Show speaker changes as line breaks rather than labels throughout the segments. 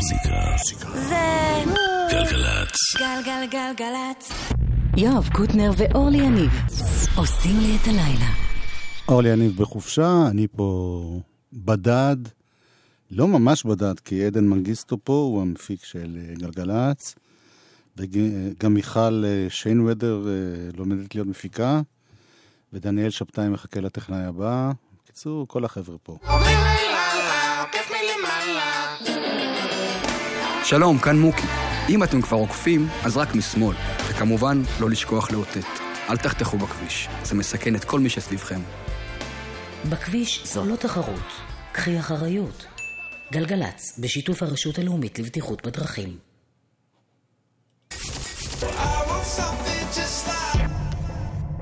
מוזיקה. זה... גלגלצ.
גלגלגלגלצ. יואב קוטנר ואורלי יניב עושים לי את הלילה.
אורלי יניב בחופשה, אני פה בדד. לא ממש בדד, כי עדן מנגיסטו פה, הוא המפיק של אה, גלגלצ. וגם מיכל אה, שיינוודר אה, לומדת להיות מפיקה. ודניאל שבתאי מחכה לטכנאי הבא. בקיצור, כל החבר'ה פה.
שלום, כאן מוקי. אם אתם כבר עוקפים, אז רק משמאל. וכמובן, לא לשכוח לאותת. אל תחתכו בכביש, זה מסכן את כל מי שסביבכם.
בכביש זו לא תחרות, קחי אחריות. גלגלצ, בשיתוף הרשות הלאומית לבטיחות בדרכים.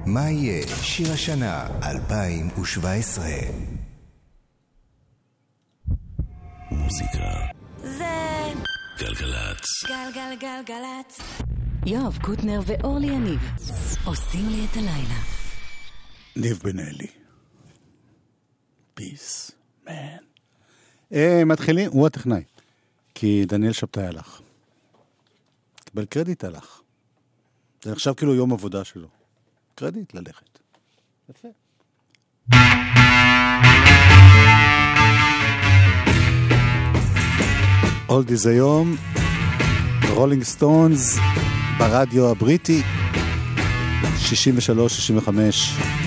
מה יהיה שיר השנה 2017?
מוזיקה. גלגלצ.
גלגלגלגלצ. יואב קוטנר ואורלי יניב עושים לי את הלילה.
ניב בן אלי. פיס, מן. אה, מתחילים, הוא הטכנאי. כי דניאל שבתאי הלך. קיבל קרדיט הלך. זה נחשב כאילו יום עבודה שלו. קרדיט ללכת. יפה. oldies היום, רולינג סטונס ברדיו הבריטי, 63-65.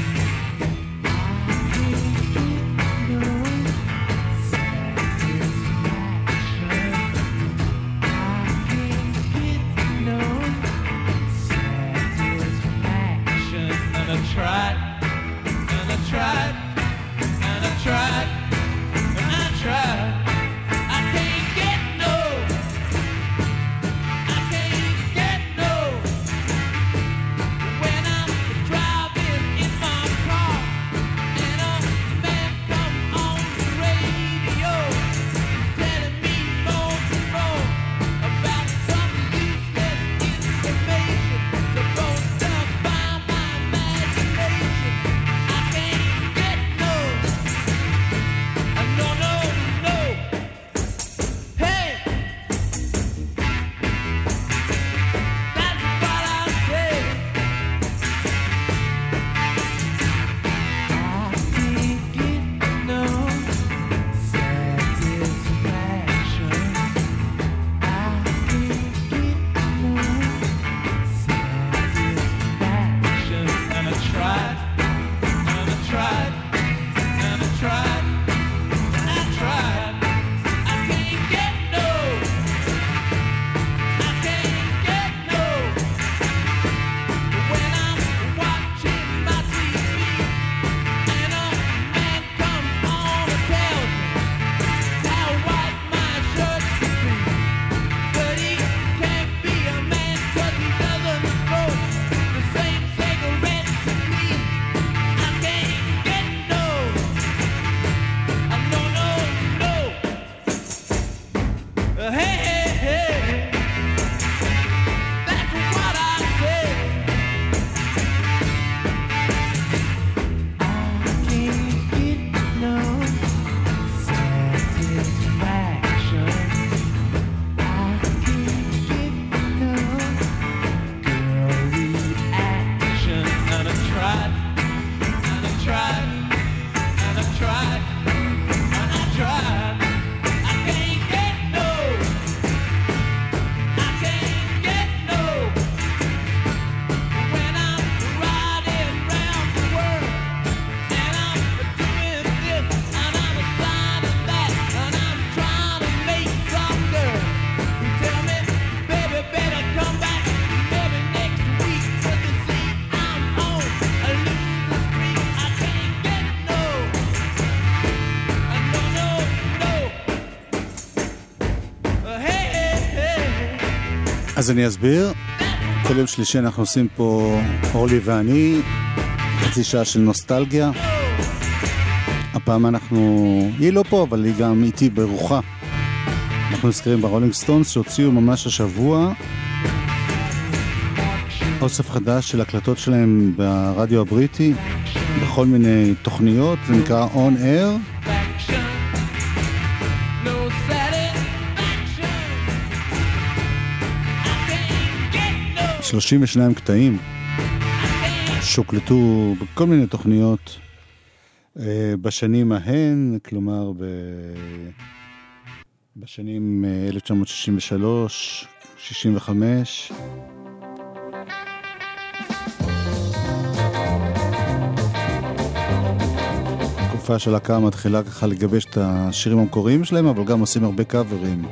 אז אני אסביר. כל יום שלישי אנחנו עושים פה, אורלי ואני, חצי שעה של נוסטלגיה. הפעם אנחנו, היא לא פה, אבל היא גם איתי ברוחה. אנחנו נזכרים ברולינג סטונס שהוציאו ממש השבוע אוסף חדש של הקלטות שלהם ברדיו הבריטי, בכל מיני תוכניות, זה נקרא On Air. 32 קטעים שהוקלטו בכל מיני תוכניות אה, בשנים ההן, כלומר ב... בשנים אה, 1963, 65. התקופה של הקהל מתחילה ככה לגבש את השירים המקוריים שלהם, אבל גם עושים הרבה קאברים.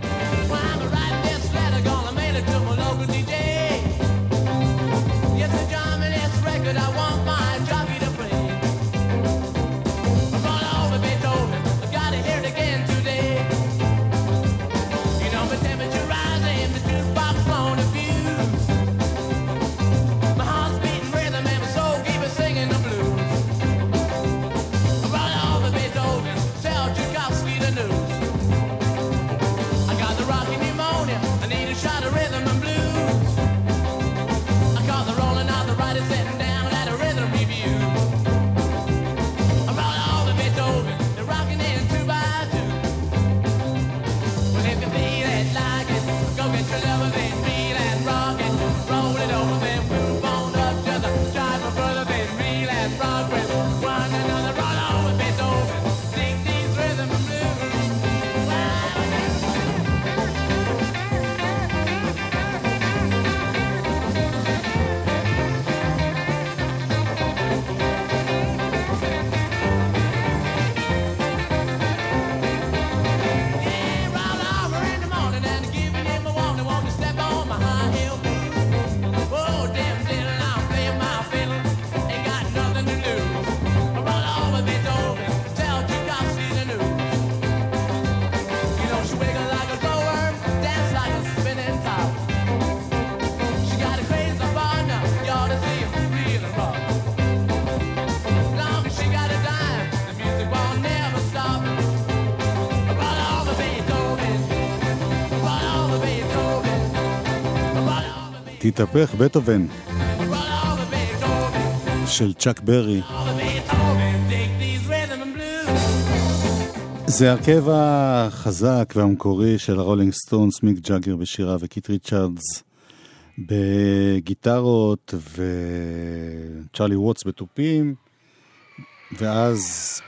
תתהפך, בטהובן של צ'אק ברי. זה הרכב החזק והמקורי של הרולינג סטונס, מיק ג'אגר בשירה וקיט ריצ'רדס בגיטרות וצ'ארלי ווטס בתופים, ואז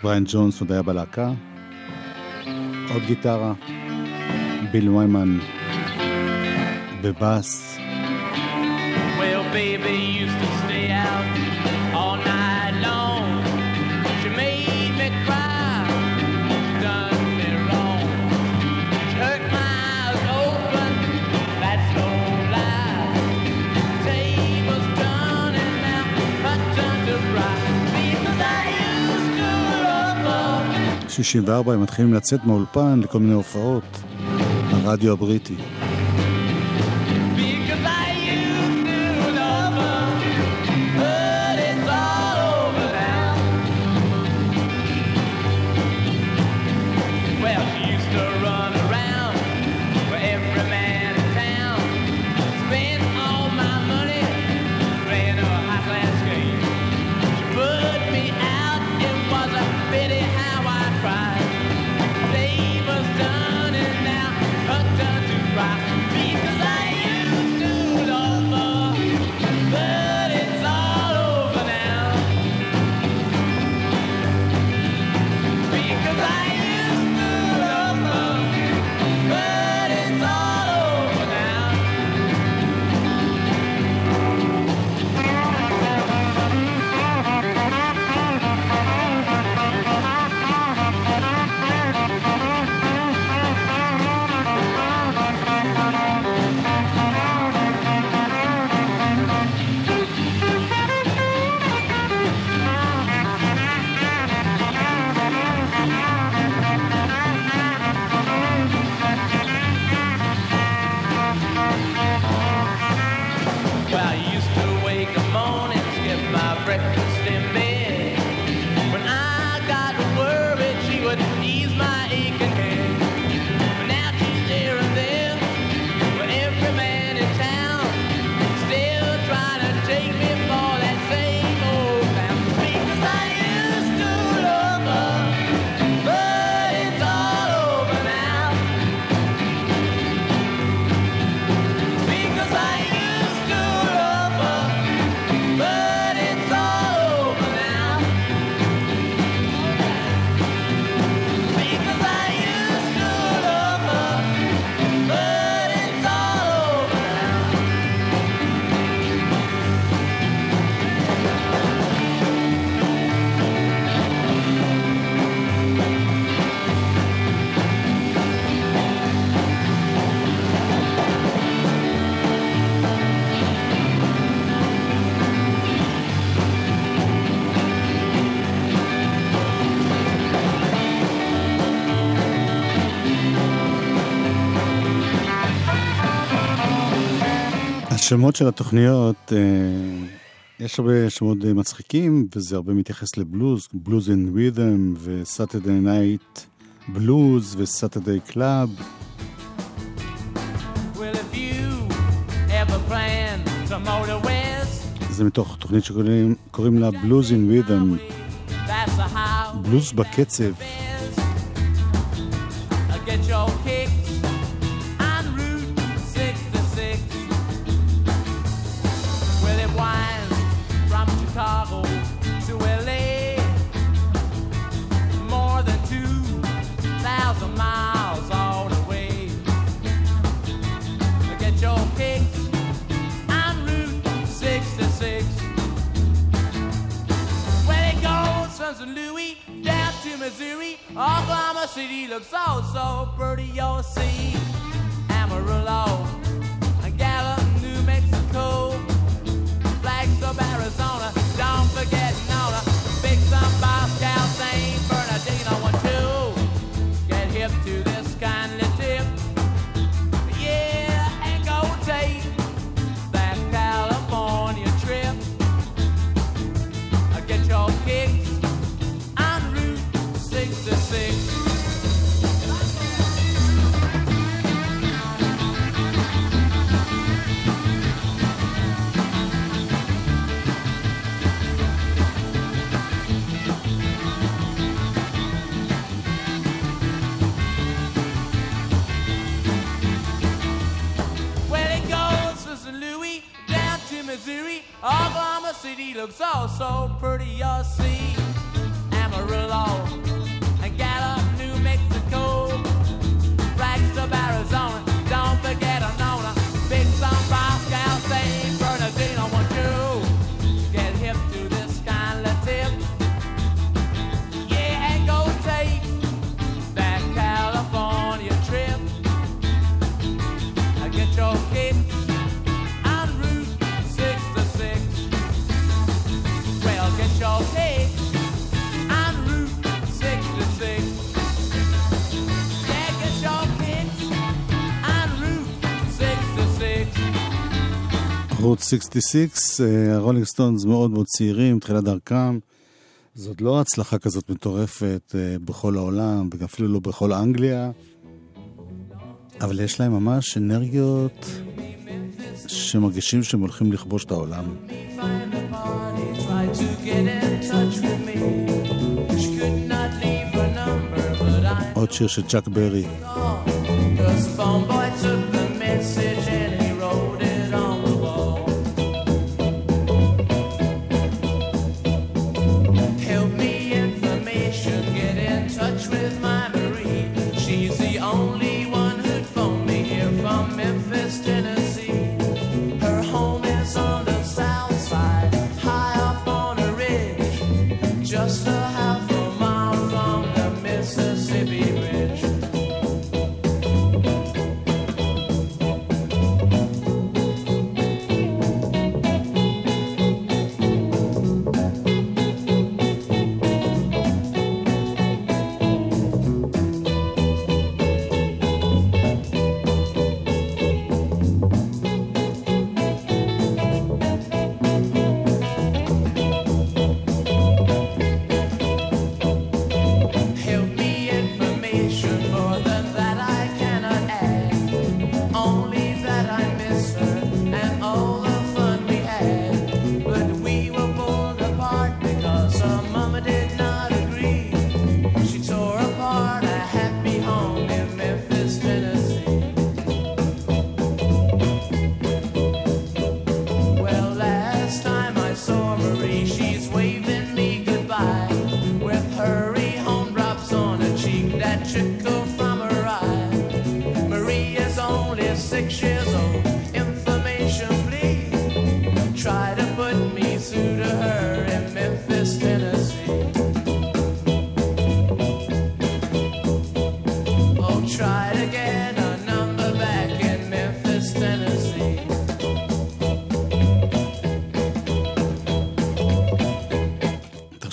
בריין ג'ונס עוד היה בלהקה, עוד גיטרה, ביל ויימן בבאס.
They used to stay out all night long. She made me cry, done me wrong. She hurt my eyes open, that's no lie. Day was done and now my turn to cry.
64 הם מתחילים לצאת מהאולפן לכל מיני הופעות, הרדיו הבריטי.
השמות של התוכניות, אה, יש הרבה שמות די מצחיקים, וזה הרבה מתייחס לבלוז, Blues in
Rhythm, ו Saturday Night Blues, ו Saturday Club.
זה מתוך תוכנית שקוראים לה
Blues in Rhythm,
בלוז בקצב.
Oklahoma City looks all so pretty, you'll see. Amarillo, Gallup, New Mexico, Flagstaff, Arizona. So. 66,
אה, הרולינג סטונס מאוד מאוד צעירים, תחילת דרכם. זאת לא הצלחה כזאת מטורפת אה, בכל העולם, ואפילו לא בכל אנגליה, אבל יש להם ממש אנרגיות שמרגישים שהם הולכים לכבוש את העולם. עוד שיר של צ'אק ברי.
Cause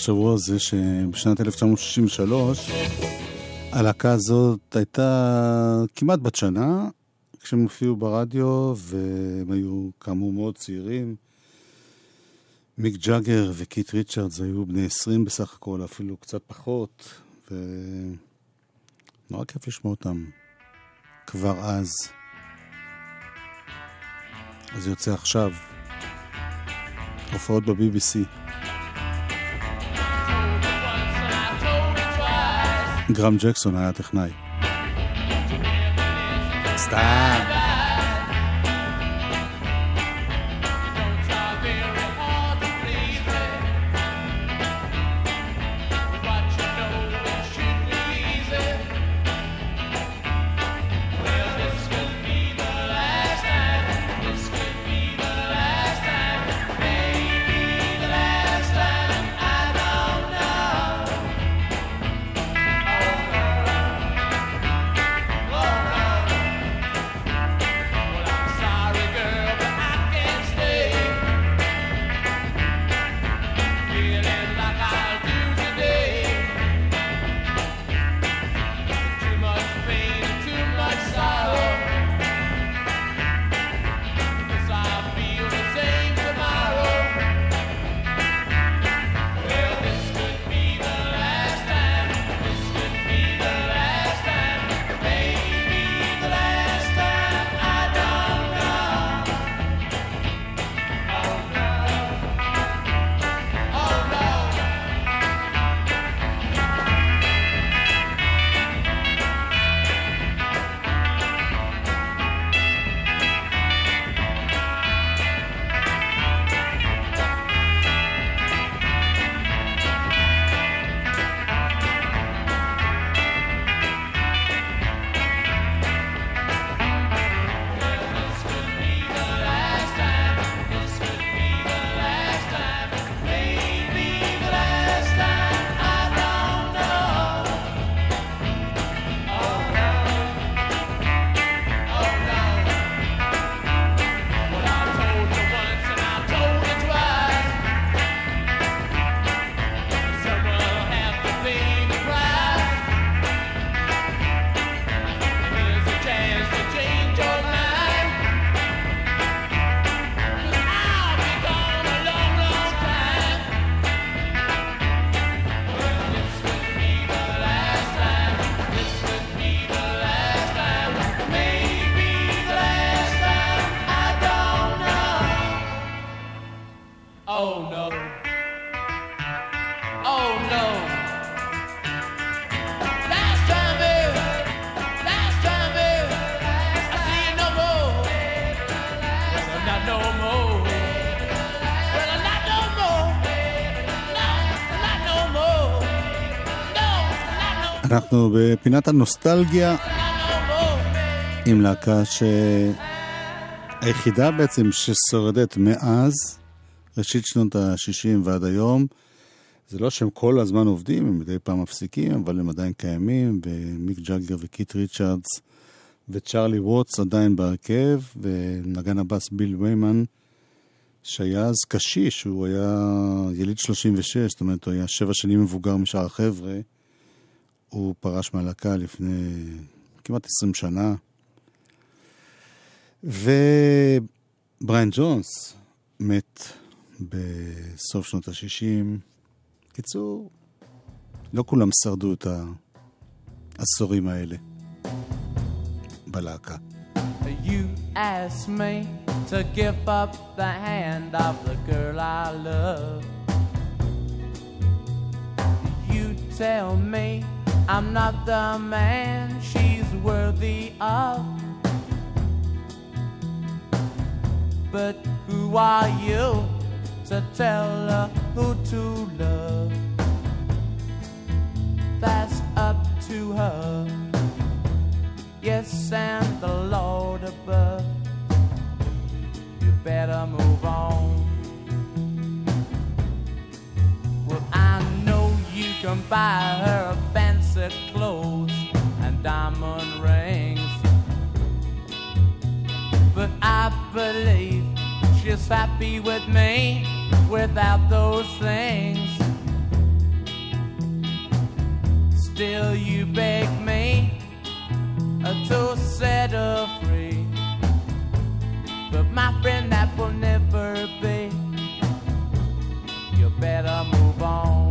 השבוע זה שבשנת 1963 הלהקה הזאת הייתה כמעט בת שנה, כשהם הופיעו ברדיו, והם היו כאמור מאוד צעירים. מיק ג'אגר וקית ריצ'רדס היו בני 20 בסך הכל, אפילו קצת פחות, ונורא כיף לשמוע אותם כבר אז. אז יוצא עכשיו, הופעות בבי-בי-סי. גרם ג'קסון היה טכנאי. סתם. אנחנו בפינת הנוסטלגיה. עם להקה שהיחידה בעצם ששורדת מאז, ראשית שנות ה-60 ועד היום. זה לא שהם כל הזמן עובדים, הם מדי פעם מפסיקים, אבל הם עדיין קיימים, ומיק ג'אגר וקיט ריצ'רדס וצ'ארלי ווטס עדיין בהרכב, ונגן הבאס ביל ויימן, שהיה אז קשיש, הוא היה יליד 36, זאת אומרת, הוא היה שבע שנים מבוגר משאר החבר'ה. הוא פרש מהלהקה לפני כמעט 20 שנה. ובריין ג'ונס מת בסוף שנות ה-60. קיצור, לא כולם שרדו את העשורים האלה בלהקה.
You ask me to give up the hand of the girl I love. You tell me I'm not the man she's worthy of. But who are you to tell her who to love? That's up to her. Yes, and the Lord above. You better move on. Well, I know you can buy her a fancy expensive clothes and diamond rings. But I believe she's happy with me without those things. Still, you beg me to set her free. But my friend, that will never be. You better move on.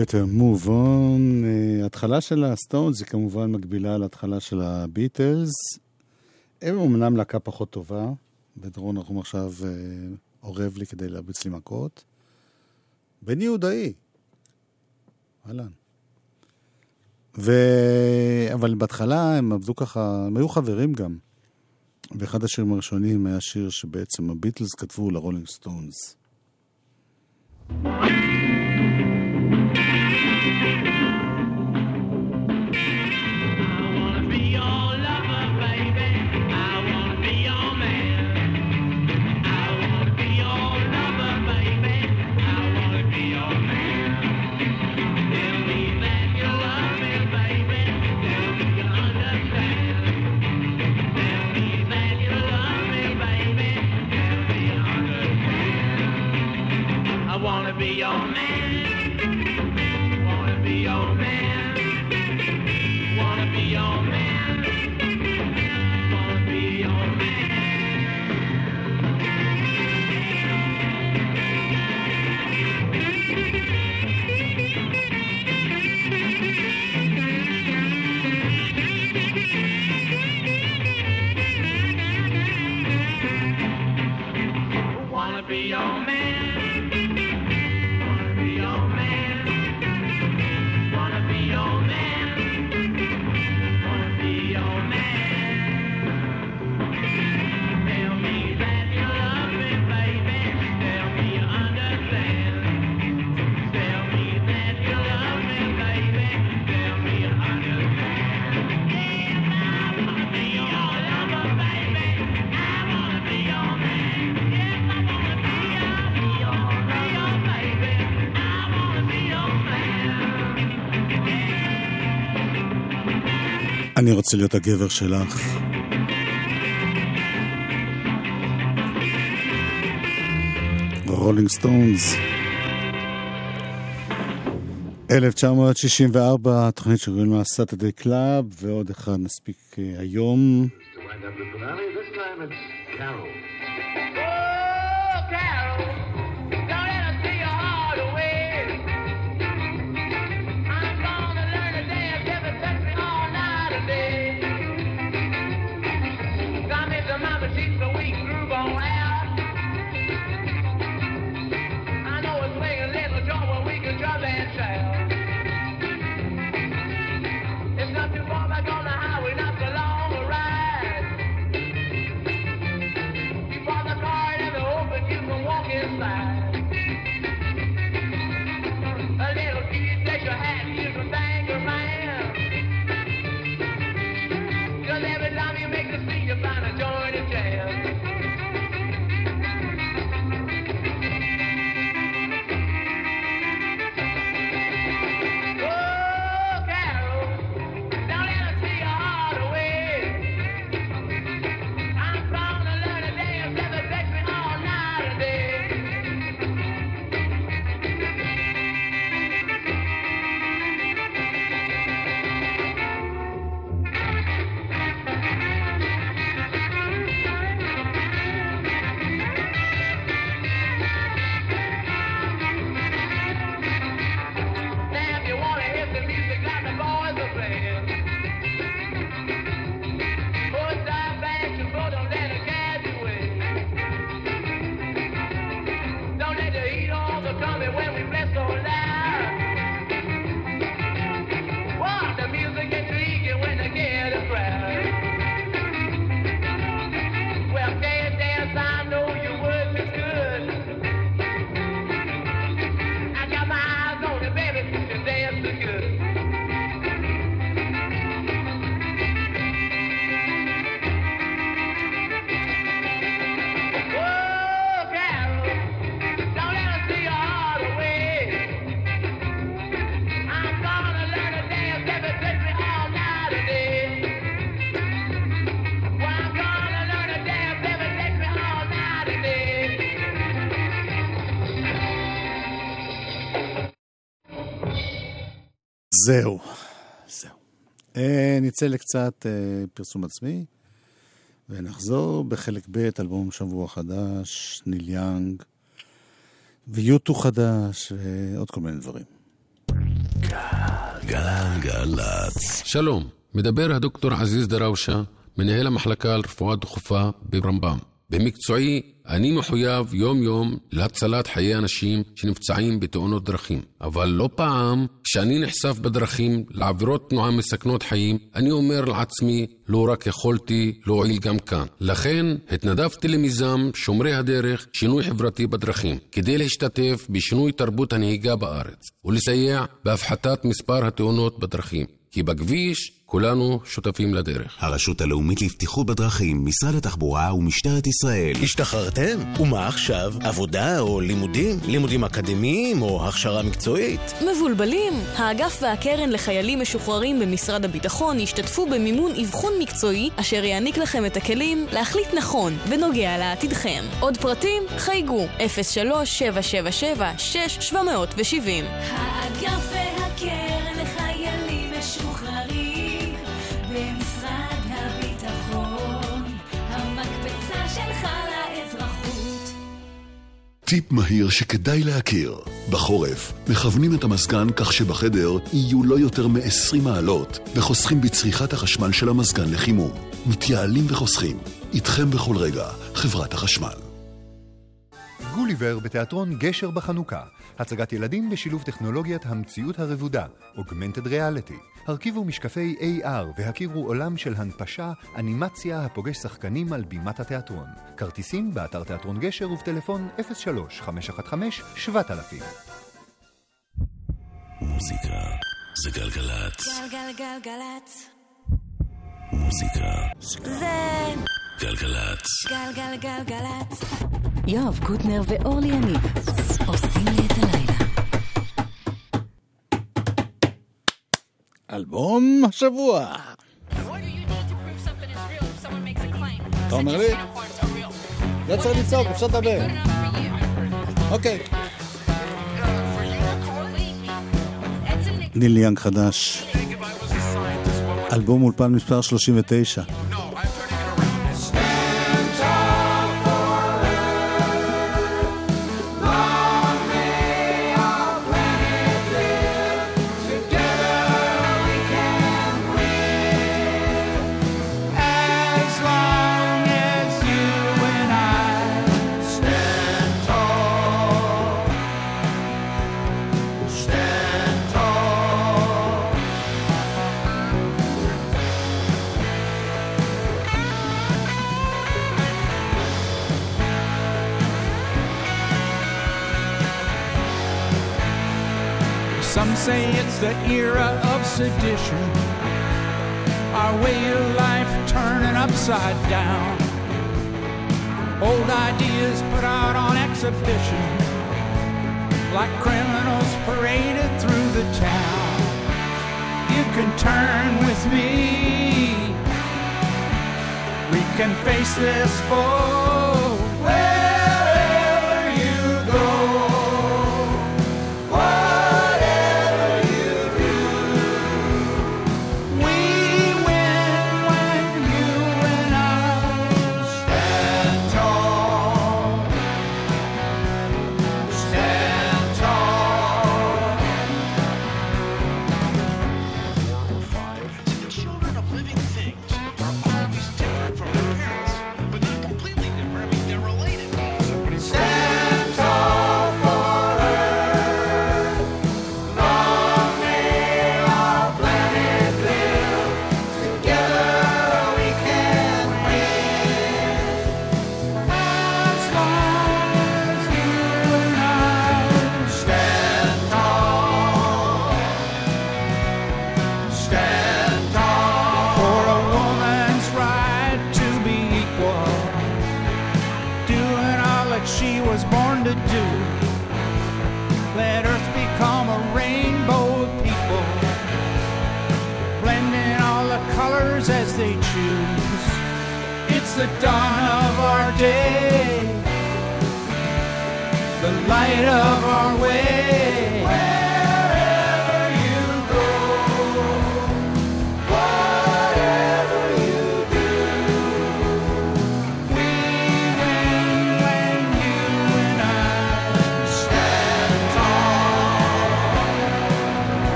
better move on.
אה, התחלה של הסטונס היא כמובן מקבילה להתחלה של הביטלס. הם אמנם להקה פחות טובה, ודרון ארום עכשיו אה, אורב לי כדי להרביץ לי מכות. בני יהודאי, אהלן. ו... אבל בהתחלה הם עבדו ככה, הם היו חברים גם. ואחד השירים הראשונים היה שיר שבעצם הביטלס כתבו לרולינג סטונס.
Yeah!
אני רוצה להיות הגבר שלך. רולינג סטונס. 1964, תוכנית שקוראים לה Saturday Club, ועוד אחד נספיק אה, היום.
Oh,
זהו. זהו. אה, נצא לקצת אה, פרסום עצמי, ונחזור בחלק ב', אלבום שבוע חדש, ניל יאנג, ויוטו חדש, ועוד כל מיני דברים.
גלגלצ.
שלום, מדבר הדוקטור עזיז דראושה, מנהל המחלקה לרפואה דחופה ברמב"ם. במקצועי, אני מחויב יום-יום להצלת חיי אנשים שנפצעים בתאונות דרכים. אבל לא פעם, כשאני נחשף בדרכים לעבירות תנועה מסכנות חיים, אני אומר לעצמי, לא רק יכולתי להועיל גם כאן. לכן, התנדבתי למיזם שומרי הדרך, שינוי חברתי בדרכים, כדי להשתתף בשינוי תרבות הנהיגה בארץ, ולסייע בהפחתת מספר התאונות בדרכים. כי בכביש כולנו שותפים לדרך.
הרשות הלאומית לבטיחות בדרכים, משרד התחבורה ומשטרת ישראל.
השתחררתם? ומה עכשיו? עבודה או לימודים? לימודים אקדמיים או הכשרה מקצועית?
מבולבלים? האגף והקרן לחיילים משוחררים במשרד הביטחון ישתתפו במימון אבחון מקצועי אשר יעניק לכם את הכלים להחליט נכון בנוגע לעתידכם. עוד פרטים? חייגו 03-777-6770
האגף והקרן
טיפ מהיר שכדאי להכיר. בחורף, מכוונים את המזגן כך שבחדר יהיו לא יותר מ-20 מעלות, וחוסכים בצריכת החשמל של המזגן לחימום. מתייעלים וחוסכים. איתכם בכל רגע, חברת החשמל.
גוליבר בתיאטרון גשר בחנוכה. הצגת ילדים בשילוב טכנולוגיית המציאות הרבודה, Augmented Reality. הרכיבו משקפי AR והכירו עולם של הנפשה, אנימציה הפוגש שחקנים על בימת התיאטרון. כרטיסים באתר תיאטרון גשר ובטלפון 03-515-7000.
מוזיקה זה גלגלצ.
גלגלגלגלצ.
מוזיקה
זה
גלגלצ.
גלגלגלגלצ.
יואב קוטנר ואורלי יניב עושים לי את הלילה.
אלבום השבוע. אתה אומר לי? לא צריך לצעוק, אפשר לדבר. אוקיי. ניל יאנג חדש. אלבום אולפן מספר 39.
Era of sedition. Our way of life turning upside down. Old ideas put out on exhibition, like criminals paraded through the town. You can turn with me. We can face this foe.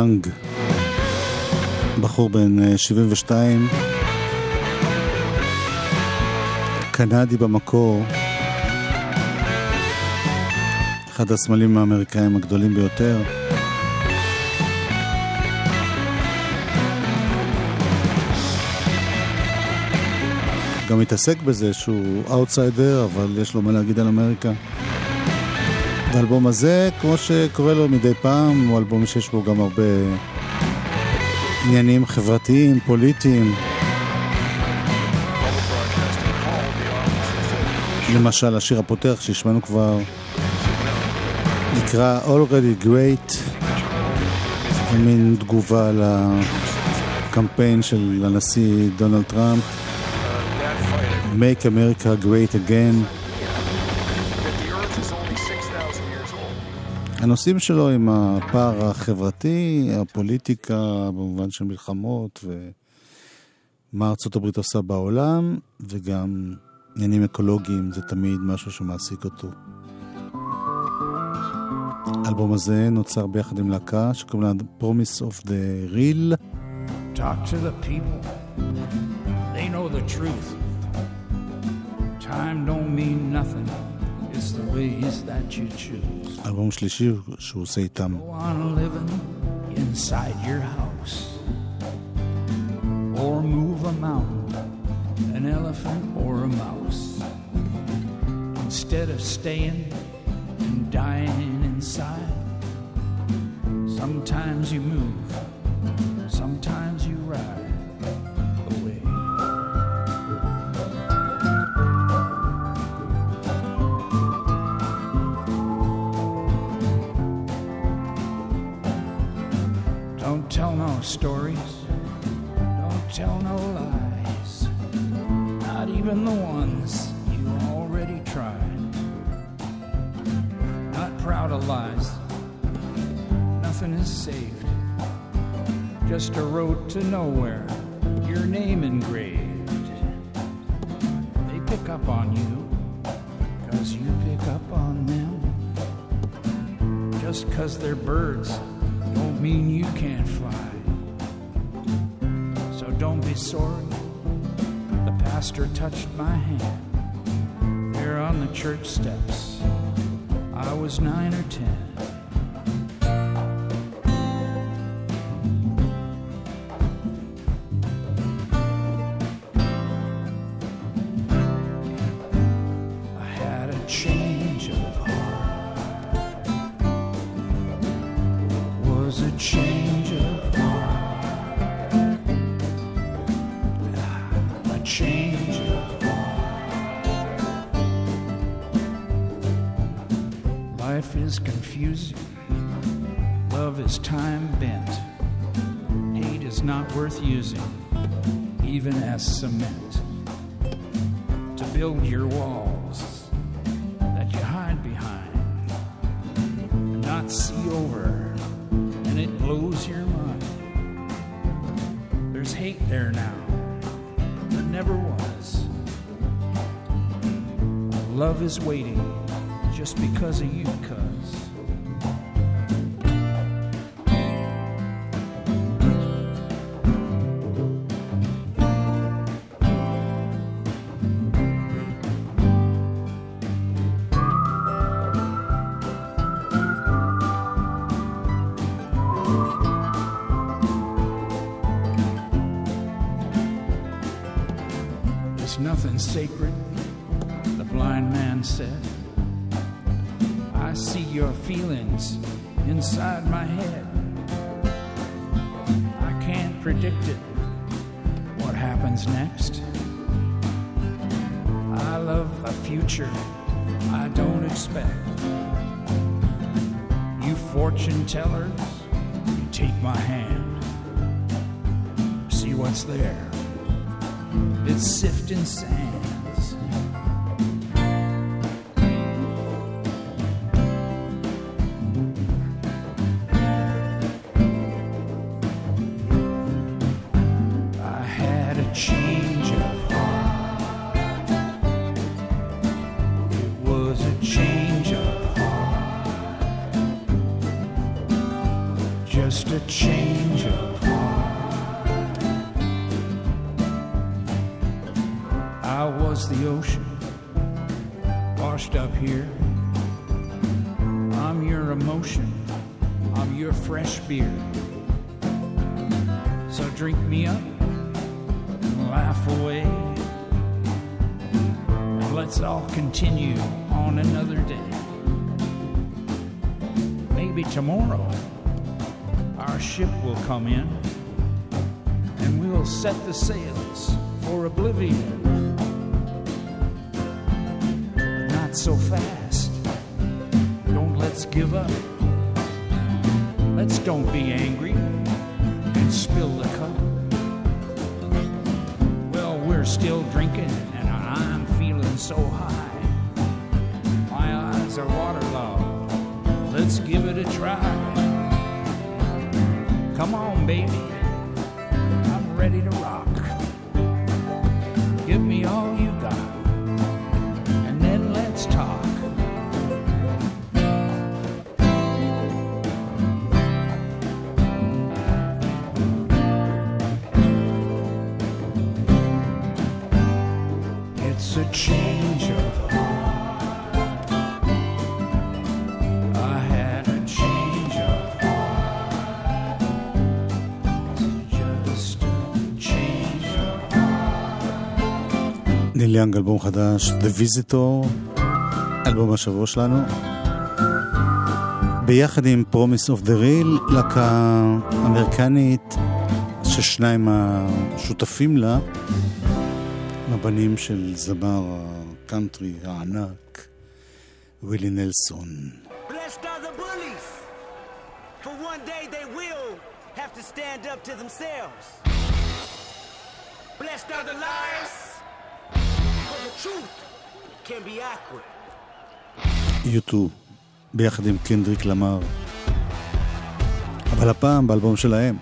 יאנג, בחור בן אה, 72, קנדי במקור, אחד הסמלים האמריקאים הגדולים ביותר. גם מתעסק בזה שהוא אאוטסיידר, אבל יש לו מה להגיד על אמריקה. והאלבום הזה, כמו שקורה לו מדי פעם, הוא אלבום שיש בו גם הרבה עניינים חברתיים, פוליטיים. למשל, השיר הפותח שהשמענו כבר נקרא Already Great, מין תגובה לקמפיין של הנשיא דונלד טראמפ, Make America Great Again. הנושאים שלו עם הפער החברתי, הפוליטיקה, במובן של מלחמות, ומה ארצות הברית עושה בעולם, וגם עניינים אקולוגיים, זה תמיד משהו שמעסיק אותו. האלבום הזה נוצר ביחד עם להקה שקוראים לה Promise of the Real.
Talk to the people. They know the truth. Time don't mean nothing.
אלבום שלישי שהוא עושה איתם.
Go on living inside your house. Or move a mountain, an elephant or a mouse. Instead of staying and dying inside. Sometimes you move, sometimes you ride Stories, don't tell no lies, not even the ones you already tried. Not proud of lies, nothing is saved, just a road to nowhere, your name engraved. They pick up on you, cause you pick up on them. Just cause they're birds don't mean you can't sorry. The pastor touched my hand there on the church steps. I was nine or ten. Life is confusing. Love is time bent. Hate is not worth using, even as cement to build your walls that you hide behind, not see over, and it blows your mind. There's hate there now, there never was. Love is waiting just because of you, cuz. Sands. I had a change of heart. It was a change of heart. Just a change here. I'm your emotion, I'm your fresh beer. So drink me up and laugh away. And let's all continue on another day. Maybe tomorrow our ship will come in and we'll set the sails for oblivion. Not so fast. Don't let's give up. Let's don't be angry and spill the cup. Well, we're still drinking, and I'm feeling so high. My eyes are waterlogged. Let's give it a try. Come on, baby.
ניל יאנג, אלבום חדש, The Visitor, אלבום השבוע שלנו. ביחד עם Promise of the Real, להקה אמריקנית ששניים השותפים לה, הבנים של זמר הקאנטרי הענק, וילי נלסון.
Blessed are the liars,
U2, ביחד עם קנדריק למר. אבל הפעם באלבום שלהם.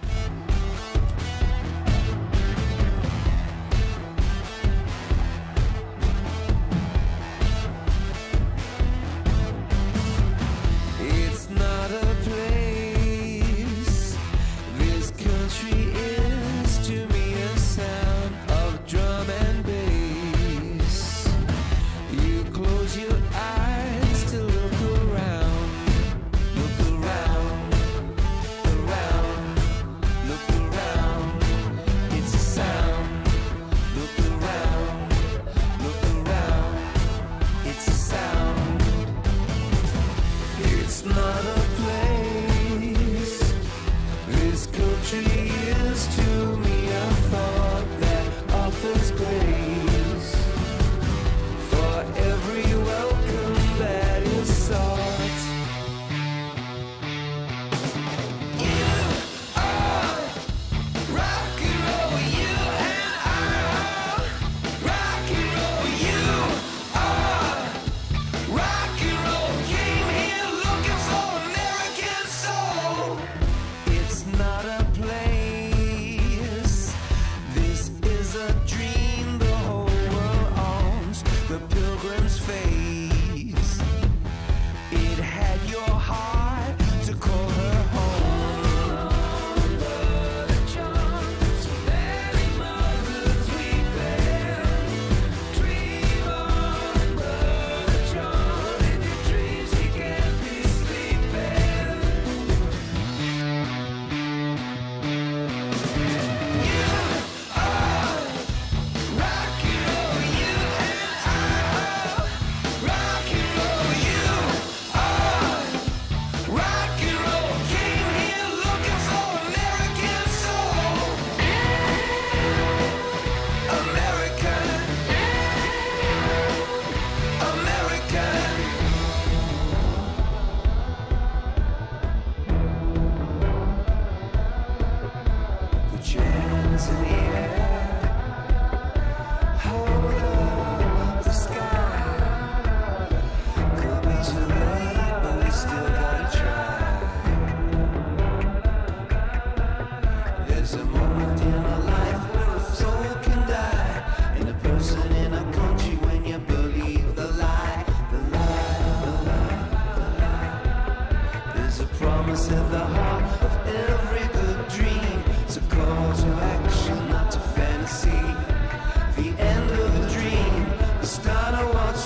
I don't want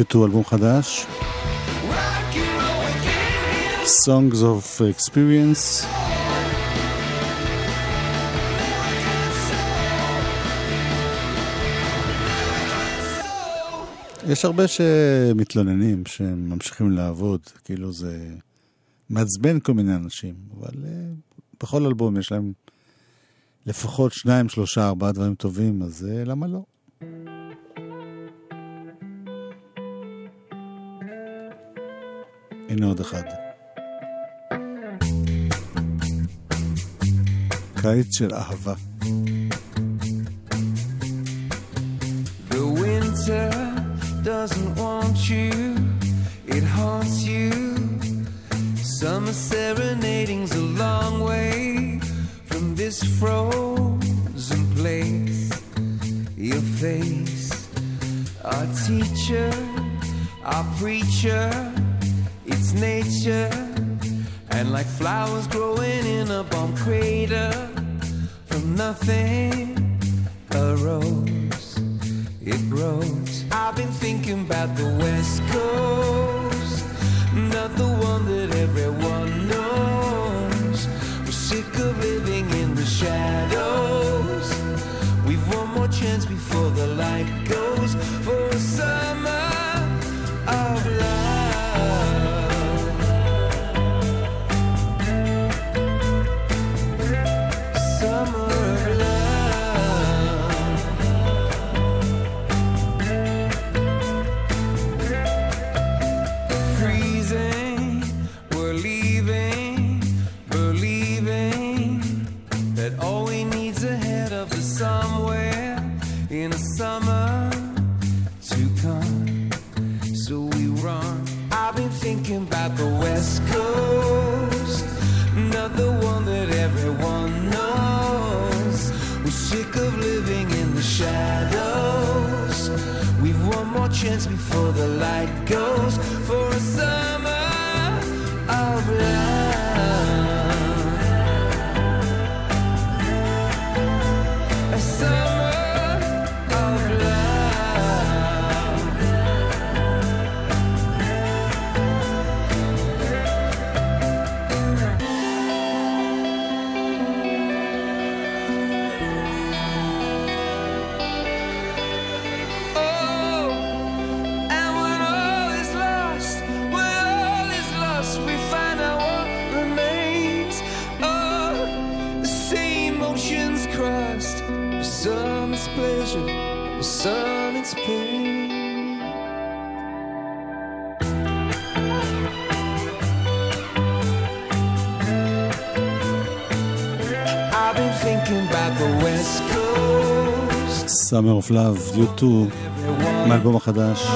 U2 אלבום חדש. Songs of Experience. יש הרבה שמתלוננים שהם ממשיכים לעבוד, כאילו זה מעצבן כל מיני אנשים, אבל uh, בכל אלבום יש להם לפחות שניים, שלושה, ארבעה דברים טובים, אז uh, למה לא? הנה עוד אחד. קיץ של אהבה.
The winter doesn't want you, it haunts you. Summer serenading's a long way from this frozen place. Your face, our teacher, our preacher, it's nature. And like flowers growing in a bomb crater, from nothing arose it grows. I've been thinking about the West Coast, not the one that everyone knows. We're sick of living in the shadows. We've one more chance before the light goes Summer of Love,
U2, מהאלבום החדש.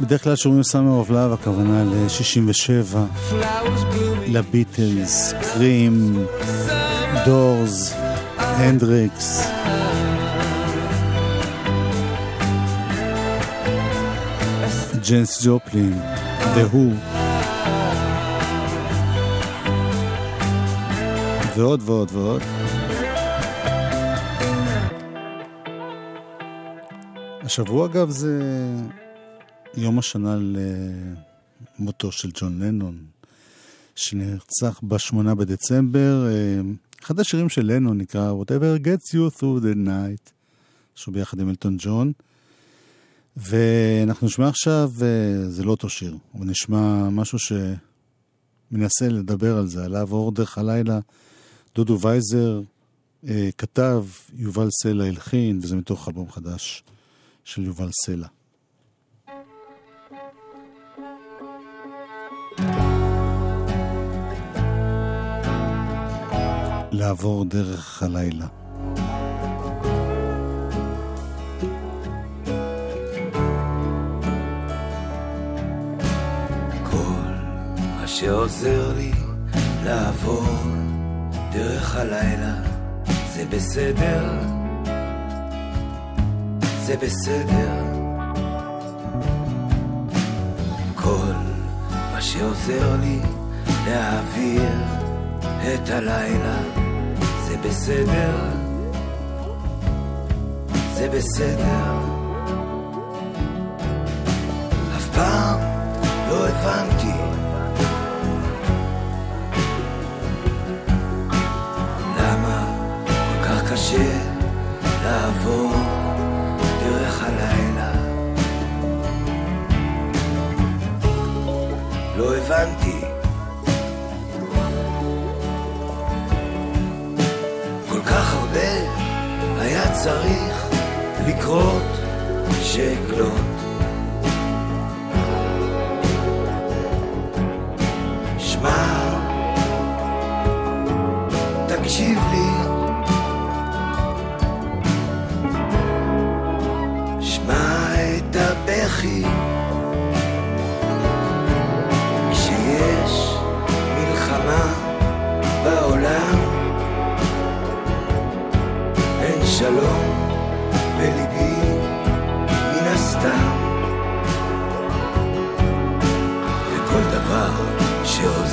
בדרך כלל שומעים Summer of Love, הכוונה ל-67, לביטלס, קרים, דורס, הנדריקס. ג'נס ג'ופלין, Who. ועוד ועוד ועוד. השבוע אגב זה יום השנה למותו של ג'ון לנון, שנרצח ב-8 בדצמבר. אה, אחד השירים של לנון נקרא Whatever gets you through the night, שהוא ביחד עם אלטון ג'ון. ואנחנו נשמע עכשיו, אה, זה לא אותו שיר, אבל נשמע משהו שמנסה לדבר על זה, עליו אור דרך הלילה. דודו וייזר אה, כתב, יובל סלע הלחין, וזה מתוך אלבום חדש של יובל סלע. לעבור דרך הלילה.
מה שעוזר לי לעבור דרך הלילה זה בסדר, זה בסדר. כל מה שעוזר לי להעביר את הלילה זה בסדר, זה בסדר.
פעם לא הבנתי למה כל כך קשה לעבור הבנתי. כל כך הרבה היה צריך לקרות שאגלות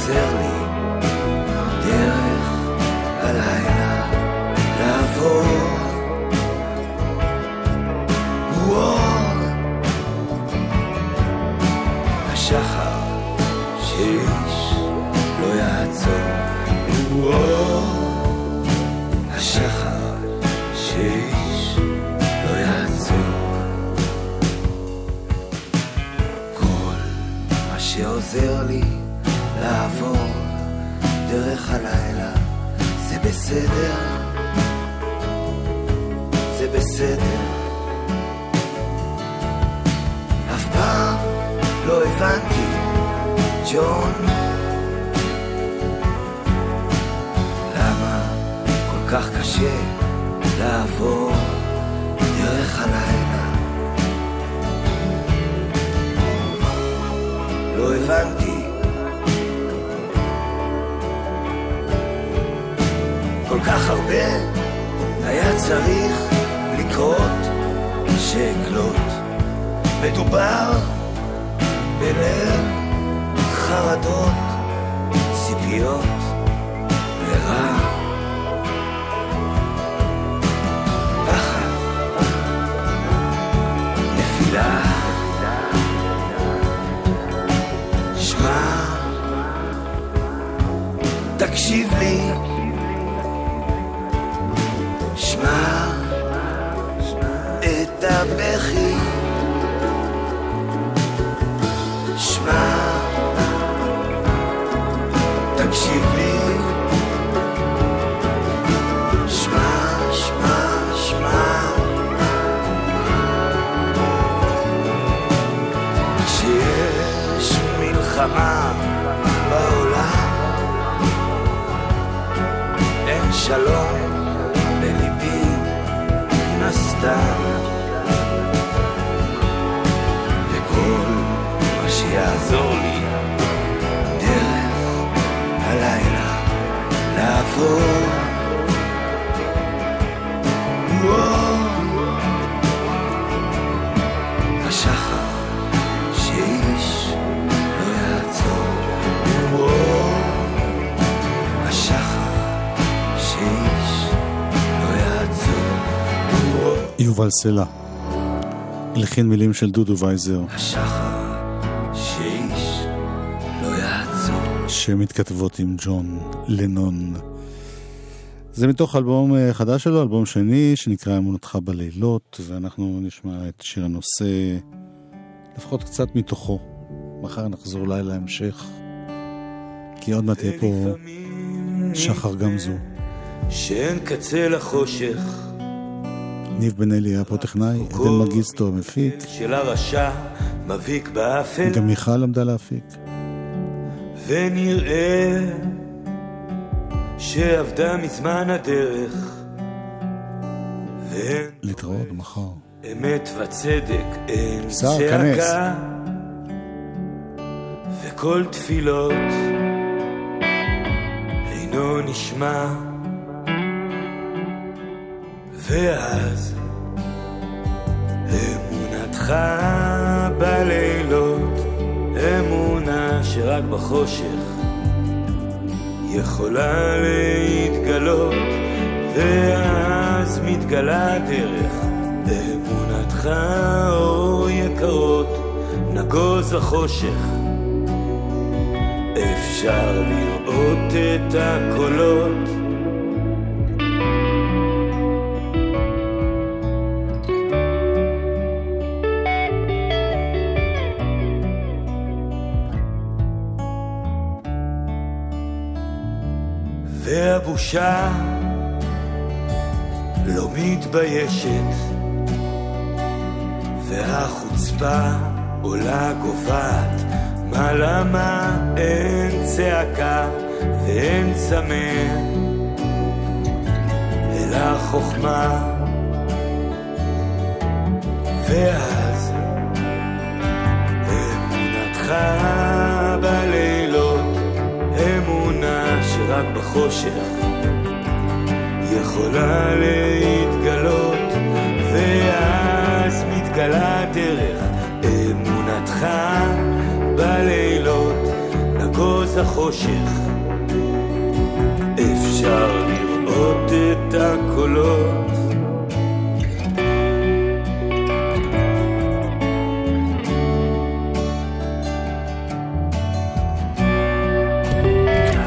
שעוזר הסתם וכל מה שיעזור לי דרך הלילה לעבור
יובל סלע. הלחין מילים של דודו וייזר,
השחר שאיש לא יעצור
שמתכתבות עם ג'ון לנון. זה מתוך אלבום אה, חדש שלו, אלבום שני, שנקרא אמונתך בלילות, ואנחנו נשמע את שיר הנושא, לפחות קצת מתוכו. מחר נחזור אולי להמשך, כי עוד מעט תהיה פה שחר גמזו.
שאין קצה לחושך
ניב בן אלי היה פה טכנאי, עדן מגיסטו המפיק,
של הרשע מבהיק באפל
גם מיכל למדה להפיק.
ונראה שעבדה מזמן הדרך
להתראות מחר.
אמת וצדק אין צעקה וכל תפילות אינו נשמע ואז אמונתך בלילות אמונה שרק בחושך יכולה להתגלות ואז מתגלה הדרך באמונתך אור יקרות נגוז החושך. אפשר לראות את הקולות. והבושה לא מתביישת, והחוצפה עולה גוועת, מה למה אין צעקה ואין צמא, אלא חוכמה. ואז אמונתך שרק בחושך יכולה להתגלות, ואז מתגלה דרך אמונתך בלילות, נגוז החושך. אפשר לראות את הקולות